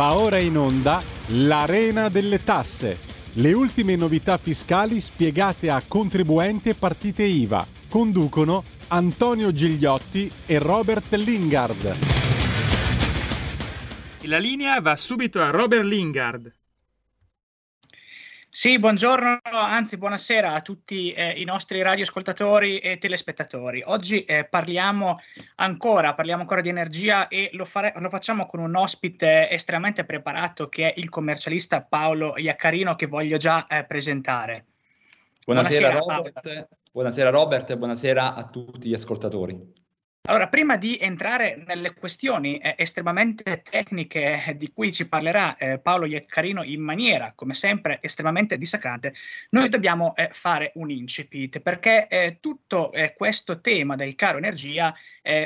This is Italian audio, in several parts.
Va ora in onda l'Arena delle Tasse. Le ultime novità fiscali spiegate a contribuenti e partite IVA. Conducono Antonio Gigliotti e Robert Lingard. La linea va subito a Robert Lingard. Sì, buongiorno, anzi buonasera a tutti eh, i nostri radioascoltatori e telespettatori. Oggi eh, parliamo ancora, parliamo ancora di energia e lo, fare, lo, facciamo con un ospite estremamente preparato che è il commercialista Paolo Iaccarino che voglio già eh, presentare. Buonasera, buonasera Robert, buonasera Robert e buonasera a tutti gli ascoltatori. Allora, prima di entrare nelle questioni eh, estremamente tecniche eh, di cui ci parlerà eh, Paolo Iaccarino in maniera, come sempre, estremamente dissacrante, noi dobbiamo eh, fare un incipit perché eh, tutto questo tema del caro energia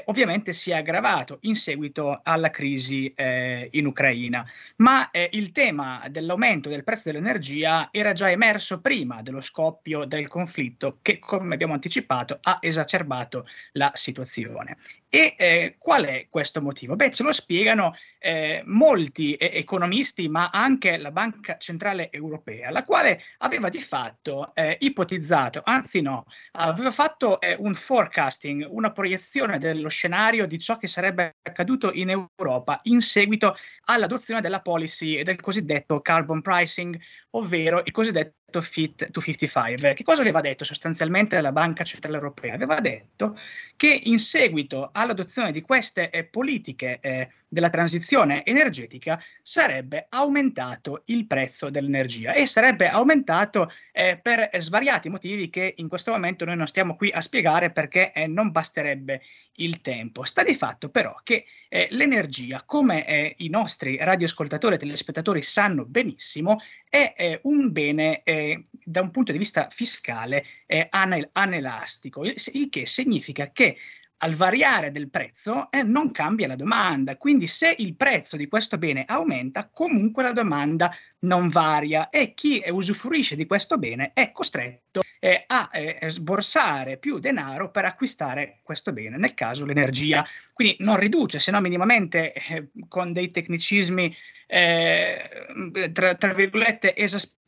ovviamente si è aggravato in seguito alla crisi in Ucraina, ma il tema dell'aumento del prezzo dell'energia era già emerso prima dello scoppio del conflitto che, come abbiamo anticipato, ha esacerbato la situazione situazione. E eh, qual è questo motivo? Beh, ce lo spiegano eh, molti eh, economisti, ma anche la Banca Centrale Europea, la quale aveva di fatto eh, ipotizzato, anzi no, aveva fatto eh, un forecasting, una proiezione dello scenario di ciò che sarebbe accaduto in Europa in seguito all'adozione della policy del cosiddetto carbon pricing, ovvero il cosiddetto Fit to 55. Che cosa aveva detto sostanzialmente la Banca Centrale Europea? Aveva detto che in seguito all'adozione di queste eh, politiche eh, della transizione energetica sarebbe aumentato il prezzo dell'energia e sarebbe aumentato eh, per svariati motivi che in questo momento noi non stiamo qui a spiegare perché eh, non basterebbe il tempo. Sta di fatto però che eh, l'energia, come eh, i nostri radioascoltatori e telespettatori sanno benissimo, è un bene da un punto di vista fiscale anel- anelastico, il, il che significa che al variare del prezzo eh, non cambia la domanda. Quindi se il prezzo di questo bene aumenta, comunque la domanda non varia e chi usufruisce di questo bene è costretto eh, a eh, sborsare più denaro per acquistare questo bene, nel caso l'energia. Quindi non riduce, se no minimamente eh, con dei tecnicismi, eh, tra, tra virgolette, esasperati,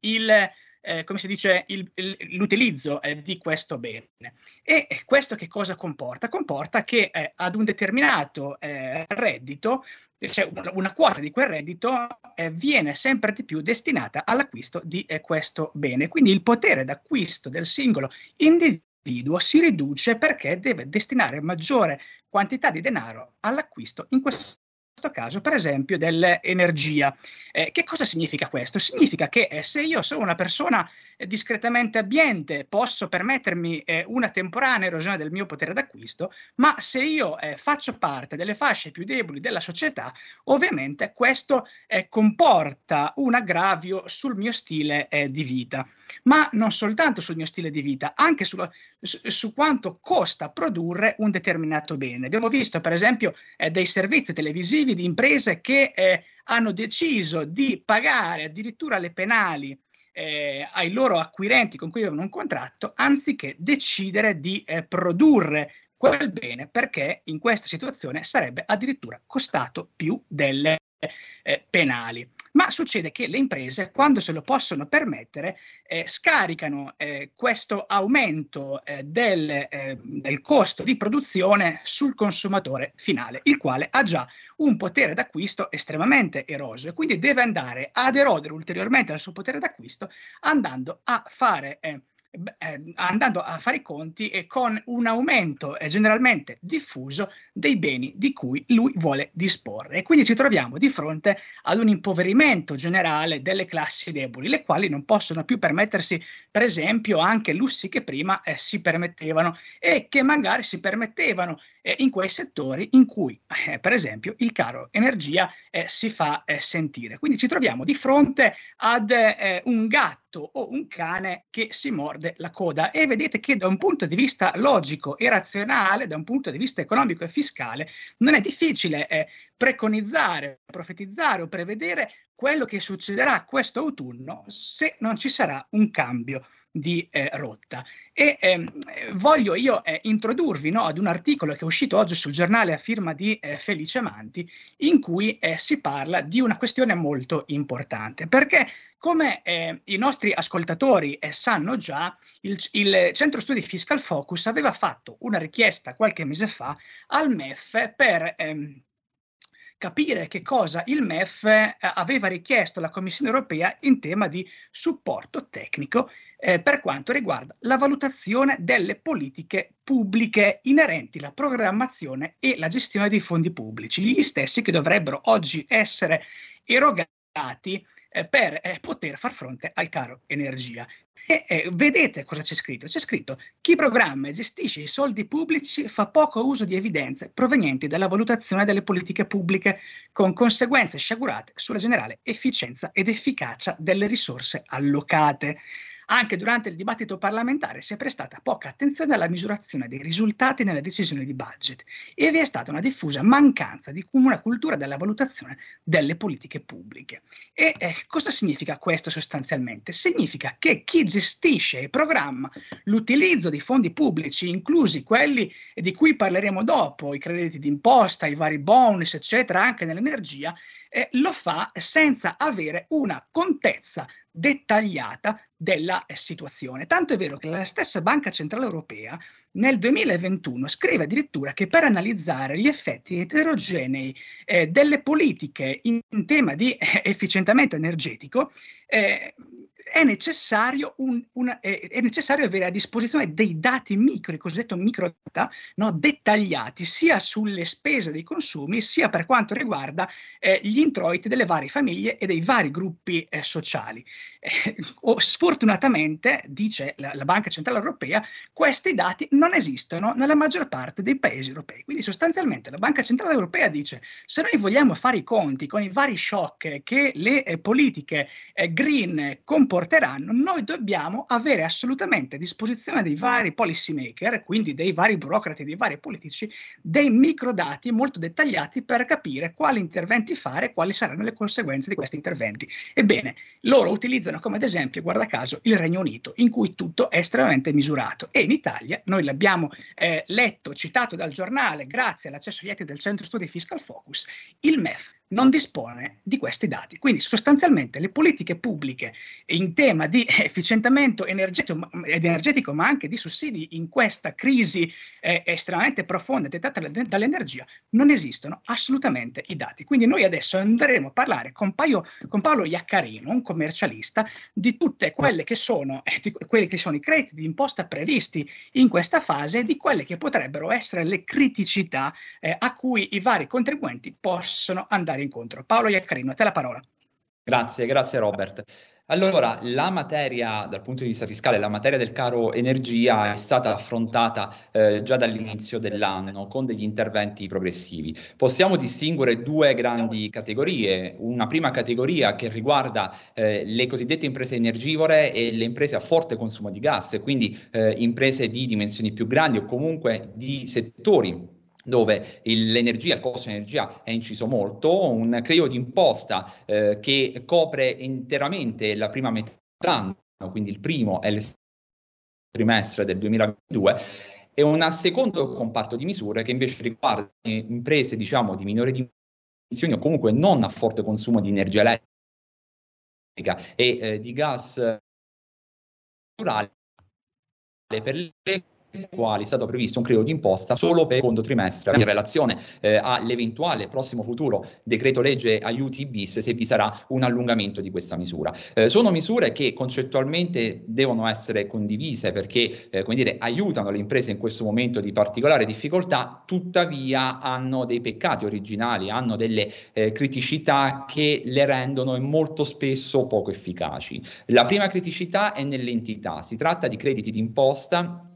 il eh, come si dice, il, il, l'utilizzo eh, di questo bene. E questo che cosa comporta? Comporta che eh, ad un determinato eh, reddito, cioè una, quota di quel reddito eh, viene sempre di più destinata all'acquisto di eh, questo bene. Quindi il potere d'acquisto del singolo individuo si riduce perché deve destinare maggiore quantità di denaro all'acquisto in questo caso, per esempio, dell'energia. Eh, che cosa significa questo? Significa che eh, se io sono una persona eh, discretamente abbiente, posso permettermi eh, una temporanea erosione del mio potere d'acquisto, ma se io eh, faccio parte delle fasce più deboli della società, ovviamente questo eh, comporta un aggravio sul mio stile di vita, ma non soltanto sul mio stile di vita, anche sulla, su, su, quanto costa produrre un determinato bene. Abbiamo visto, per esempio, dei servizi televisivi di imprese che eh, hanno deciso di pagare addirittura le penali eh, ai loro acquirenti con cui avevano un contratto, anziché decidere di eh, produrre quel bene perché in questa situazione sarebbe addirittura costato più delle eh, penali ma succede che le imprese, quando se lo possono permettere, eh, scaricano eh, questo aumento eh, del, eh, del, costo di produzione sul consumatore finale, il quale ha già un potere d'acquisto estremamente eroso e quindi deve andare ad erodere ulteriormente il suo potere d'acquisto andando a fare eh, andando a fare i conti e con un aumento eh, generalmente diffuso dei beni di cui lui vuole disporre. E quindi ci troviamo di fronte ad un impoverimento generale delle classi deboli, le quali non possono più permettersi, per esempio, anche lussi che prima eh, si permettevano e che magari si permettevano eh, in quei settori in cui, eh, per esempio, il caro energia eh, si fa eh, sentire. Quindi ci troviamo di fronte ad eh, un gatto o un cane che si morde la coda e vedete che da un punto di vista logico e razionale, da un punto di vista economico e fiscale, non è difficile eh, preconizzare, profetizzare o prevedere quello che succederà questo autunno se non ci sarà un cambio di eh, rotta. E ehm, voglio io eh, introdurvi no, ad un articolo che è uscito oggi sul giornale a firma di eh, Felice Manti, in cui eh, si parla di una questione molto importante, perché come eh, i nostri ascoltatori eh, sanno già, il, il, Centro Studi Fiscal Focus aveva fatto una richiesta qualche mese fa al MEF per ehm, capire che cosa il MEF eh, aveva richiesto alla Commissione europea in tema di supporto tecnico eh, per quanto riguarda la valutazione delle politiche pubbliche inerenti alla programmazione e la gestione dei fondi pubblici, gli stessi che dovrebbero oggi essere erogati eh, per eh, poter far fronte al caro energia. E eh, vedete cosa c'è scritto? C'è scritto chi programma e gestisce i soldi pubblici fa poco uso di evidenze provenienti dalla valutazione delle politiche pubbliche, con conseguenze sciagurate sulla generale efficienza ed efficacia delle risorse allocate. Anche durante il dibattito parlamentare si è prestata poca attenzione alla misurazione dei risultati nelle decisioni di budget e vi è stata una diffusa mancanza di una cultura della valutazione delle politiche pubbliche. E eh, cosa significa questo sostanzialmente? Significa che chi gestisce e programma l'utilizzo di fondi pubblici, inclusi quelli di cui parleremo dopo, i crediti d'imposta, i vari bonus, eccetera, anche nell'energia, eh, lo fa senza avere una contezza dettagliata della eh, situazione. Tanto è vero che la stessa Banca Centrale Europea nel 2021 scrive addirittura che per analizzare gli effetti eterogenei eh, delle politiche in, in tema di eh, efficientamento energetico eh, è necessario, un, una, è, è necessario, avere a disposizione dei dati micro, il cosiddetto microdata, no, dettagliati sia sulle spese dei consumi sia per quanto riguarda eh, gli introiti delle varie famiglie e dei vari gruppi eh, sociali. Eh, sfortunatamente, dice la, la, Banca Centrale Europea, questi dati non esistono nella maggior parte dei paesi europei. Quindi sostanzialmente la Banca Centrale Europea dice se noi vogliamo fare i conti con i vari shock che le eh, politiche eh, green comportano, porteranno, noi dobbiamo avere assolutamente a disposizione dei vari policy maker, quindi dei vari burocrati, dei vari politici, dei microdati molto dettagliati per capire quali interventi fare e quali saranno le conseguenze di questi interventi. Ebbene, loro utilizzano come ad esempio, guarda caso, il Regno Unito, in cui tutto è estremamente misurato. E in Italia, noi l'abbiamo eh, letto, citato dal giornale, grazie all'accesso agli atti del Centro Studi Fiscal Focus, il MEF non dispone di questi dati. Quindi sostanzialmente le politiche pubbliche in tema di efficientamento energetico, energetico ma anche di sussidi in questa crisi eh, estremamente profonda dettata dall'energia, non esistono assolutamente i dati. Quindi noi adesso andremo a parlare con, Paio, con Paolo Iaccarino, un commercialista, di tutte quelle che sono, eh, quelli che sono i crediti di imposta previsti in questa fase e di quelle che potrebbero essere le criticità eh, a cui i vari contribuenti possono andare andare incontro. Paolo Iaccarino, a te la parola. Grazie, grazie Robert. Allora, la materia dal punto di vista fiscale, la materia del caro energia è stata affrontata eh, già dall'inizio dell'anno con degli interventi progressivi. Possiamo distinguere due grandi categorie. Una prima categoria che riguarda eh, le cosiddette imprese energivore e le imprese a forte consumo di gas, quindi eh, imprese di dimensioni più grandi o comunque di settori dove il, l'energia, il costo dell'energia è inciso molto, un credito d'imposta eh, che copre interamente la prima metà dell'anno, quindi il primo è il trimestre del 2022, e un secondo comparto di misure che invece riguarda imprese diciamo di minore dimensioni o comunque non a forte consumo di energia elettrica e eh, di gas naturale per le quali è stato previsto un credito d'imposta solo per il secondo trimestre in relazione eh, all'eventuale prossimo futuro decreto legge aiuti bis se vi sarà un allungamento di questa misura. Eh, sono misure che concettualmente devono essere condivise perché eh, come dire, aiutano le imprese in questo momento di particolare difficoltà, tuttavia hanno dei peccati originali, hanno delle eh, criticità che le rendono molto spesso poco efficaci. La prima criticità è nell'entità, si tratta di crediti d'imposta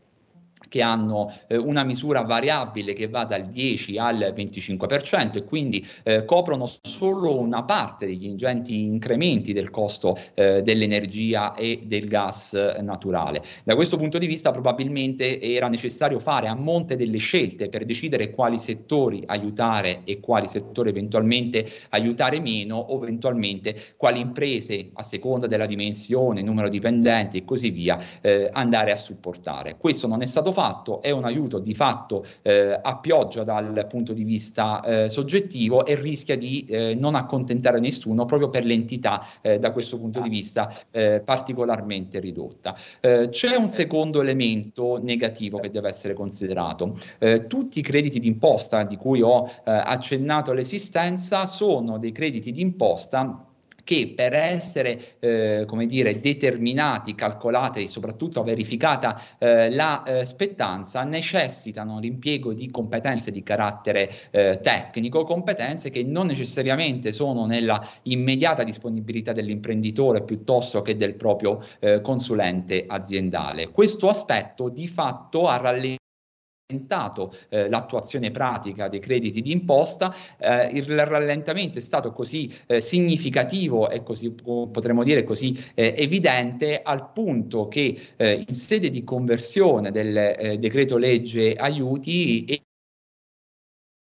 che hanno eh, una misura variabile che va dal 10 al 25% e quindi eh, coprono solo una parte degli ingenti incrementi del costo eh, dell'energia e del gas naturale. Da questo punto di vista probabilmente era necessario fare a monte delle scelte per decidere quali settori aiutare e quali settori eventualmente aiutare meno o eventualmente quali imprese a seconda della dimensione, numero di dipendenti e così via eh, andare a supportare. Questo non è stato fatto, è un aiuto di fatto eh, a pioggia dal punto di vista eh, soggettivo e rischia di eh, non accontentare nessuno proprio per l'entità eh, da questo punto di vista eh, particolarmente ridotta. c'è un secondo elemento negativo che deve essere considerato. tutti i crediti d'imposta di cui ho accennato l'esistenza sono dei crediti d'imposta che per essere eh, come dire, determinati, calcolati e soprattutto verificata eh, la eh, spettanza necessitano l'impiego di competenze di carattere eh, tecnico, competenze che non necessariamente sono nella immediata disponibilità dell'imprenditore piuttosto che del proprio eh, consulente aziendale. Questo aspetto di fatto ha rallentato eh, l'attuazione pratica dei crediti di imposta, eh, il rallentamento è stato così eh, significativo e così potremmo dire così eh, evidente al punto che eh, in sede di conversione del eh, decreto legge aiuti è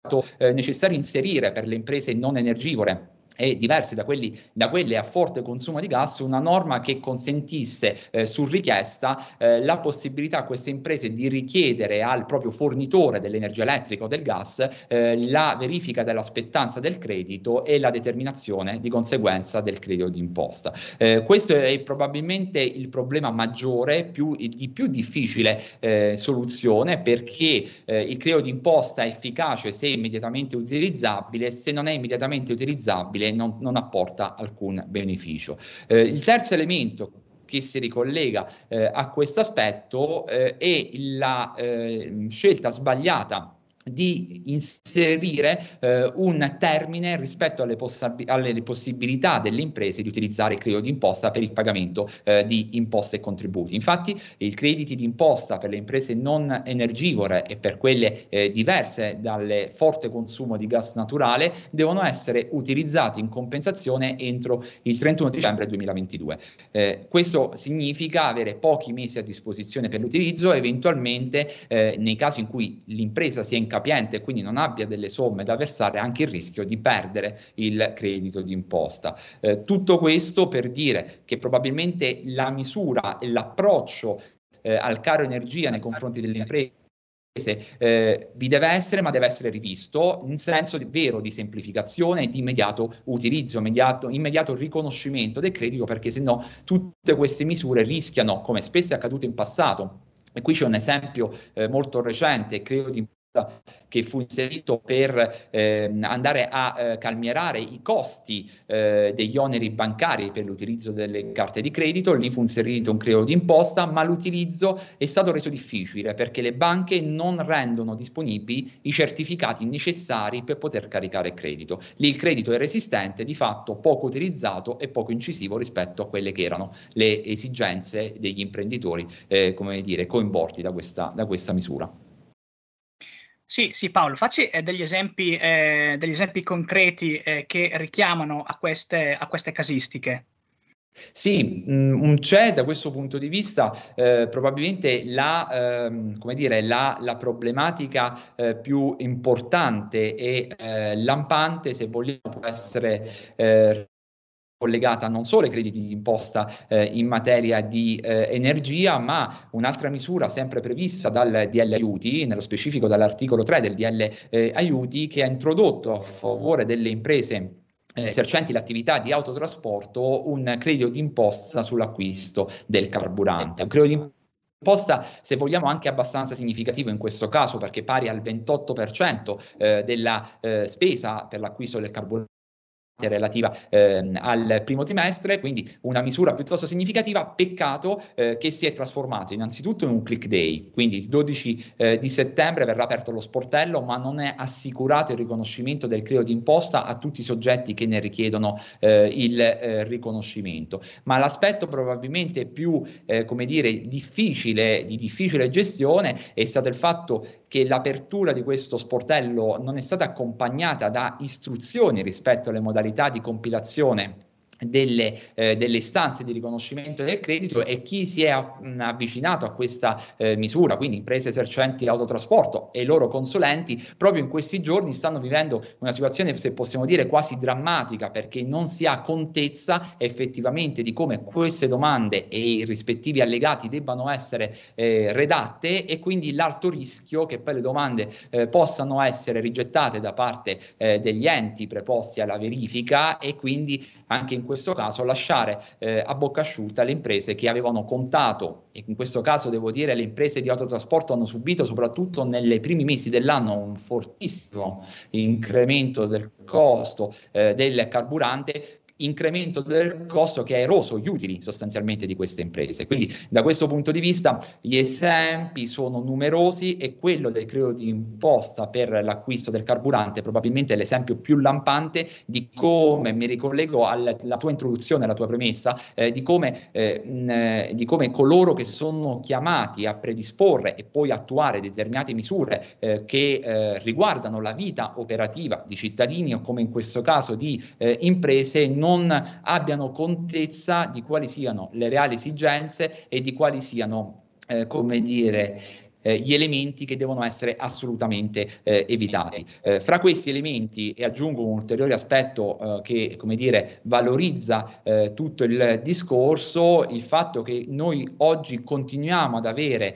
stato necessario inserire per le imprese non energivore e diverse da, quelli, da, quelle a forte consumo di gas, una norma che consentisse eh, su richiesta eh, la possibilità a queste imprese di richiedere al proprio fornitore dell'energia elettrica o del gas eh, la verifica della spettanza del credito e la determinazione di conseguenza del credito d'imposta. Eh, questo è probabilmente il problema maggiore, più, di più difficile eh, soluzione perché eh, il credito d'imposta è efficace se immediatamente utilizzabile, se non è immediatamente utilizzabile utile, non, non apporta alcun beneficio. Eh, il terzo elemento che si ricollega eh, a questo aspetto eh, è la eh, scelta sbagliata di inserire eh, un termine rispetto alle, poss- alle, possibilità delle imprese di utilizzare il credito d'imposta per il pagamento eh, di imposte e contributi. Infatti i crediti d'imposta per le imprese non energivore e per quelle eh, diverse dal forte consumo di gas naturale devono essere utilizzati in compensazione entro il 31 dicembre 2022. Eh, questo significa avere pochi mesi a disposizione per l'utilizzo, eventualmente eh, nei casi in cui l'impresa sia in incapiente e quindi non abbia delle somme da versare, anche il rischio di perdere il credito d'imposta. Eh, tutto questo per dire che probabilmente la misura e l'approccio eh, al caro energia nei confronti delle imprese eh, vi deve essere, ma deve essere rivisto in senso di, vero di semplificazione e di immediato utilizzo, immediato, immediato riconoscimento del credito, perché se no tutte queste misure rischiano, come spesso è accaduto in passato, e qui c'è un esempio eh, molto recente, credo di che fu inserito per eh, andare a eh, calmierare i costi eh, degli oneri bancari per l'utilizzo delle carte di credito, lì fu inserito un credito d'imposta, ma l'utilizzo è stato reso difficile perché le banche non rendono disponibili i certificati necessari per poter caricare credito. Lì il credito è resistente, di fatto poco utilizzato e poco incisivo rispetto a quelle che erano le esigenze degli imprenditori, eh, come dire, coinvolti da questa, da questa misura. Sì, sì, Paolo, facci eh, degli, esempi, eh, degli, esempi, concreti eh, che richiamano a queste, a queste casistiche. Sì, mm, c'è da questo punto di vista eh, probabilmente la, ehm, dire, la, la problematica eh, più importante e eh, lampante, se vogliamo, può essere eh, collegata non solo ai crediti di imposta eh, in materia di eh, energia, ma un'altra misura sempre prevista dal DL Aiuti, nello specifico dall'articolo 3 del DL eh, Aiuti, che ha introdotto a favore delle imprese eh, esercenti l'attività di autotrasporto un credito d'imposta sull'acquisto del carburante. Un credito di imposta, se vogliamo, anche abbastanza significativo in questo caso, perché pari al 28% eh, della eh, spesa per l'acquisto del carburante relativa eh, al primo trimestre, quindi una misura piuttosto significativa, peccato eh, che si è trasformato innanzitutto in un click day, quindi il 12 eh, di settembre verrà aperto lo sportello, ma non è assicurato il riconoscimento del credito d'imposta a tutti i soggetti che ne richiedono eh, il eh, riconoscimento. Ma l'aspetto probabilmente più, eh, come dire, difficile, di difficile gestione è stato il fatto che l'apertura di questo sportello non è stata accompagnata da istruzioni rispetto alle modalità di compilazione delle, eh, delle, istanze di riconoscimento del credito e chi si è avvicinato a questa eh, misura, quindi imprese esercenti autotrasporto e i loro consulenti, proprio in questi giorni stanno vivendo una situazione, se possiamo dire, quasi drammatica perché non si ha contezza effettivamente di come queste domande e i rispettivi allegati debbano essere eh, redatte e quindi l'alto rischio che poi le domande eh, possano essere rigettate da parte eh, degli enti preposti alla verifica e quindi anche in questo caso lasciare eh, a bocca asciutta le imprese che avevano contato, e in questo caso devo dire le imprese di autotrasporto hanno subito soprattutto nei primi mesi dell'anno un fortissimo incremento del costo eh, del carburante incremento del costo che ha eroso gli utili sostanzialmente di queste imprese. Quindi da questo punto di vista gli esempi sono numerosi e quello del credito di imposta per l'acquisto del carburante probabilmente l'esempio più lampante di come, mi ricollego alla, tua introduzione, alla tua premessa, eh, di, come, eh, mh, di, come, coloro che sono chiamati a predisporre e poi attuare determinate misure eh, che eh, riguardano la vita operativa di cittadini o come in questo caso di eh, imprese non non abbiano contezza di quali siano le reali esigenze e di quali siano, eh, come dire, eh, gli elementi che devono essere assolutamente eh, evitati. Eh, fra questi elementi, e aggiungo un ulteriore aspetto eh, che, come dire, valorizza eh, tutto il discorso, il fatto che noi oggi continuiamo ad avere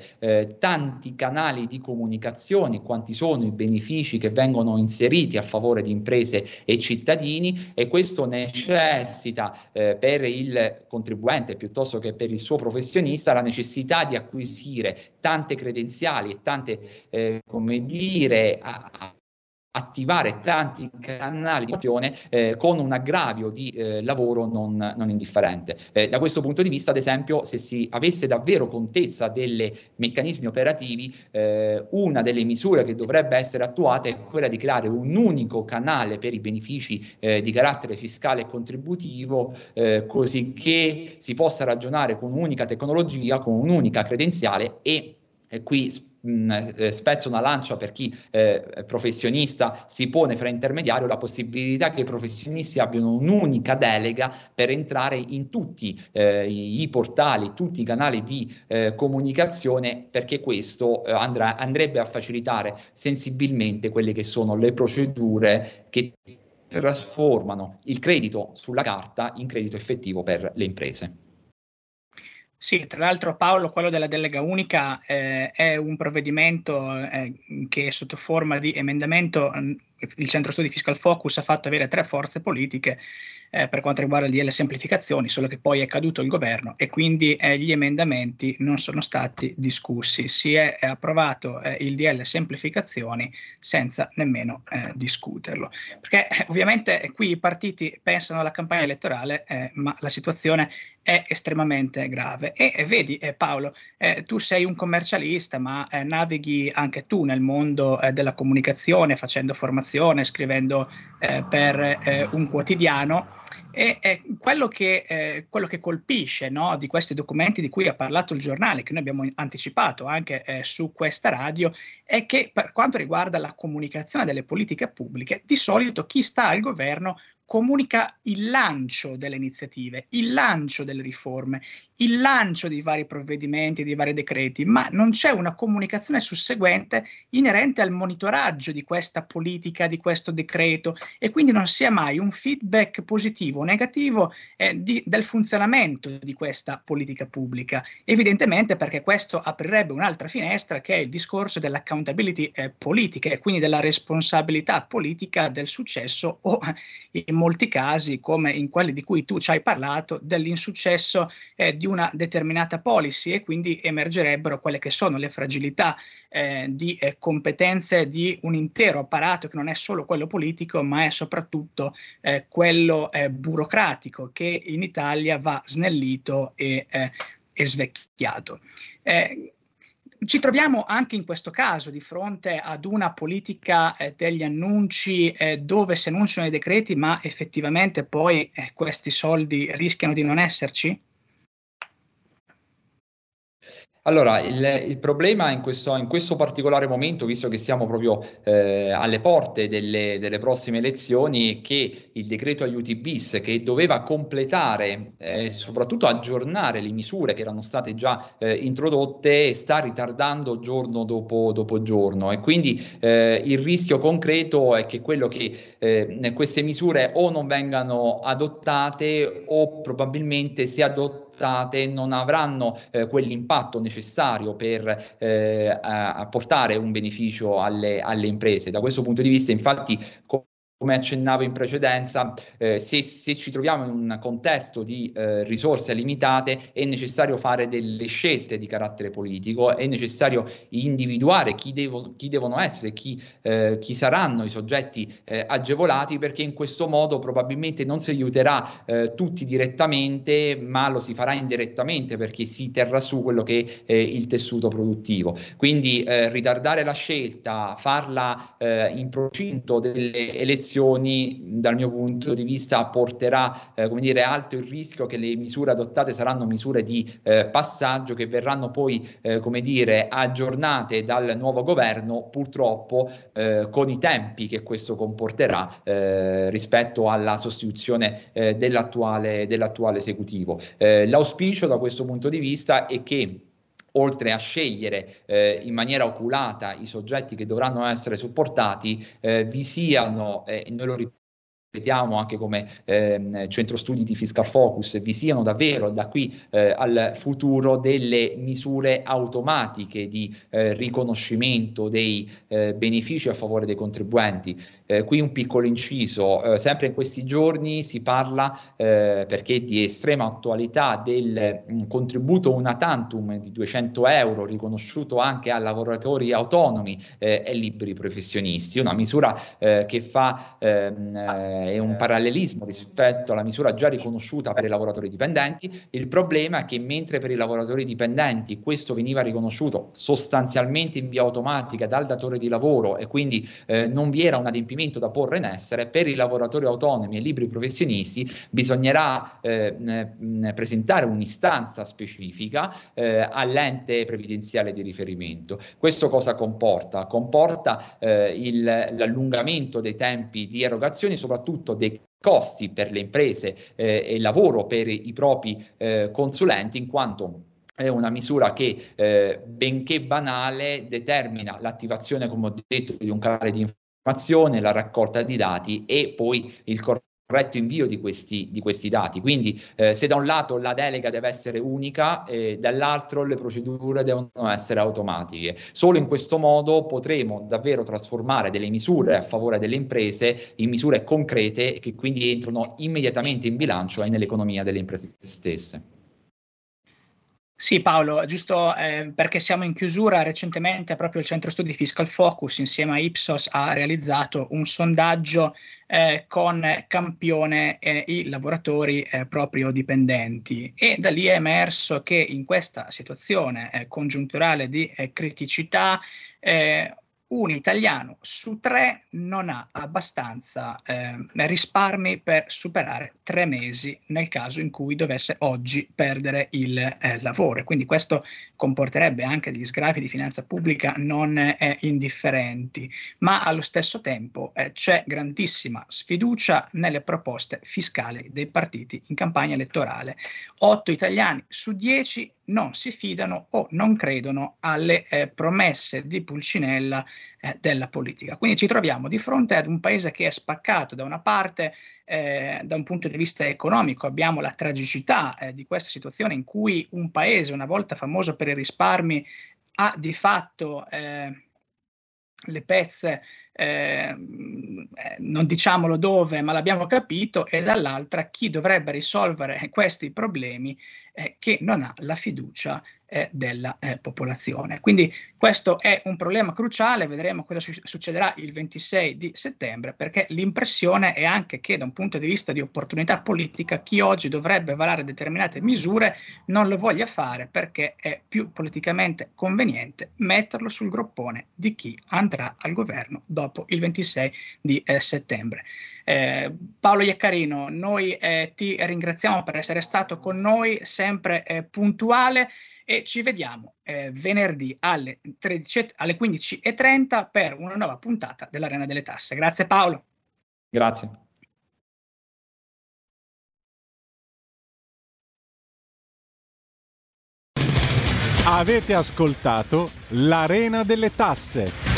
tanti canali di comunicazione, quanti sono i benefici che vengono inseriti a favore di imprese e cittadini e questo necessita per il contribuente piuttosto che per il suo professionista la necessità di acquisire tante credenziali potenziali e tante, eh, come dire, a, attivare tanti canali di azione eh, con un aggravio di eh, lavoro non, non indifferente. Eh, da questo punto di vista, ad esempio, se si avesse davvero contezza dei meccanismi operativi, eh, una delle misure che dovrebbe essere attuata è quella di creare un unico canale per i benefici eh, di carattere fiscale e contributivo, eh, così che si possa ragionare con un'unica tecnologia, con un'unica credenziale e qui mh, mm, eh, spezzo una lancia per chi eh, professionista si pone fra intermediario la possibilità che i professionisti abbiano un'unica delega per entrare in tutti eh, i, portali, tutti i canali di eh, comunicazione perché questo eh, andrà, andrebbe a facilitare sensibilmente quelle che sono le procedure che trasformano il credito sulla carta in credito effettivo per le imprese. Sì, tra l'altro Paolo, quello della delega unica eh, è un provvedimento eh, che sotto forma di emendamento il centro studi Fiscal Focus ha fatto avere tre forze politiche eh, per quanto riguarda il DL semplificazioni, solo che poi è caduto il governo e quindi eh, gli emendamenti non sono stati discussi. Si è, è approvato eh, il DL semplificazioni senza nemmeno eh, discuterlo. Perché eh, ovviamente qui i partiti pensano alla campagna elettorale, eh, ma la situazione è estremamente grave. E vedi Paolo, tu sei un commercialista, ma navighi anche tu nel mondo della comunicazione facendo formazione informazione, scrivendo eh, per eh, un quotidiano. E, e quello, che, eh, quello, che, colpisce no, di questi documenti di cui ha parlato il giornale, che noi abbiamo anticipato anche eh, su questa radio, è che per quanto riguarda la comunicazione delle politiche pubbliche, di solito chi sta al governo comunica il lancio delle iniziative, il lancio delle riforme, il lancio di vari provvedimenti, di vari decreti, ma non c'è una comunicazione susseguente inerente al monitoraggio di questa politica, di questo decreto e quindi non sia mai un feedback positivo o negativo eh, di, del funzionamento di questa politica pubblica. Evidentemente perché questo aprirebbe un'altra finestra che è il discorso dell'accountability eh, politica e quindi della responsabilità politica del successo o in molti casi, come in quelli di cui tu ci hai parlato, dell'insuccesso eh, di una determinata policy e quindi emergerebbero quelle che sono le fragilità eh, di eh, competenze di un intero apparato che non è solo quello politico, ma è soprattutto eh, quello eh, burocratico che in Italia va snellito e, e svecchiato. Eh, ci troviamo anche in questo caso di fronte ad una politica eh, degli annunci eh, dove si annunciano i decreti ma effettivamente poi eh, questi soldi rischiano di non esserci? Allora, il, il problema in questo, in questo, particolare momento, visto che siamo proprio eh, alle porte delle, delle, prossime elezioni, è che il decreto aiuti bis, che doveva completare e eh, soprattutto aggiornare le misure che erano state già eh, introdotte, sta ritardando giorno dopo, dopo giorno. E quindi eh, il rischio concreto è che quello che eh, queste misure o non vengano adottate o probabilmente si adottano adottate non avranno eh, quell'impatto necessario per eh, apportare un beneficio alle, alle imprese. Da questo punto di vista, infatti, come accennavo in precedenza, eh, se, se, ci troviamo in un contesto di eh, risorse limitate è necessario fare delle scelte di carattere politico, è necessario individuare chi, devo, chi devono essere, chi, eh, chi, saranno i soggetti eh, agevolati, perché in questo modo probabilmente non si aiuterà eh, tutti direttamente, ma lo si farà indirettamente perché si terrà su quello che è il tessuto produttivo. Quindi eh, ritardare la scelta, farla in procinto delle elezioni, elezioni dal mio punto di vista porterà eh, come dire alto il rischio che le misure adottate saranno misure di eh, passaggio che verranno poi eh, come dire aggiornate dal nuovo governo purtroppo eh, con i tempi che questo comporterà eh, rispetto alla sostituzione eh, dell'attuale, dell'attuale esecutivo. l'auspicio da questo punto di vista è che oltre a scegliere eh, in maniera oculata i soggetti che dovranno essere supportati, eh, vi siano, eh, noi lo ripetiamo anche come eh, centro studi di Fiscal Focus, vi siano davvero da qui eh, al futuro delle misure automatiche di eh, riconoscimento dei eh, benefici a favore dei contribuenti. Eh, qui un piccolo inciso, eh, sempre in questi giorni si parla, perché di estrema attualità, del um, contributo una tantum di 200 euro riconosciuto anche a lavoratori autonomi e liberi professionisti, una misura che fa ehm, è un parallelismo rispetto alla misura già riconosciuta per i lavoratori dipendenti. Il problema è che mentre per i lavoratori dipendenti questo veniva riconosciuto sostanzialmente in via automatica dal datore di lavoro e quindi eh, non vi era un adempimento da porre in essere, per i lavoratori autonomi e liberi professionisti bisognerà eh, presentare un'istanza specifica eh, all'ente previdenziale di riferimento. Questo cosa comporta? Comporta eh, il, l'allungamento dei tempi di erogazione, soprattutto dei costi per le imprese eh, e lavoro per i propri eh, consulenti, in quanto è una misura che, eh, benché banale, determina l'attivazione, come ho detto, di un canale di informazione, la raccolta di dati e poi il corretto corretto invio di questi, di questi dati. Quindi eh, se da un lato la delega deve essere unica, eh, dall'altro le procedure devono essere automatiche. Solo in questo modo potremo davvero trasformare delle misure a favore delle imprese in misure concrete che quindi entrano immediatamente in bilancio e nell'economia delle imprese stesse. Sì, Paolo, giusto eh, perché siamo in chiusura, recentemente proprio il Centro Studi Fiscal Focus insieme a Ipsos ha realizzato un sondaggio eh, con campione eh, i lavoratori eh, proprio dipendenti. E da lì è emerso che in questa situazione eh, congiunturale di eh, criticità un italiano su tre non ha abbastanza eh, risparmi per superare tre mesi nel caso in cui dovesse oggi perdere il eh, lavoro. Quindi questo comporterebbe anche degli sgravi di finanza pubblica non eh, indifferenti, ma allo stesso tempo eh, c'è grandissima sfiducia nelle proposte fiscali dei partiti in campagna elettorale. Otto italiani su dieci non si fidano o non credono alle eh, promesse di Pulcinella eh, della politica. Quindi ci troviamo di fronte ad un paese che è spaccato da una parte eh, da un punto di vista economico, abbiamo la tragicità eh, di questa situazione in cui un paese, una volta famoso per i risparmi, ha di fatto eh, le pezze eh, eh, non diciamolo dove, ma l'abbiamo capito, e dall'altra chi dovrebbe risolvere questi problemi eh, che non ha la fiducia eh, della eh, popolazione. Quindi questo è un problema cruciale, vedremo cosa su- succederà il 26 di settembre, perché l'impressione è anche che da un punto di vista di opportunità politica chi oggi dovrebbe varare determinate misure non lo voglia fare perché è più politicamente conveniente metterlo sul groppone di chi andrà al governo dopo il 26 di eh, settembre. Eh, Paolo Iaccarino, noi eh, ti ringraziamo per essere stato con noi, sempre eh, puntuale e ci vediamo eh, venerdì alle, 13, alle 15.30 per una nuova puntata dell'Arena delle Tasse. Grazie Paolo. Grazie. Avete ascoltato l'Arena delle Tasse.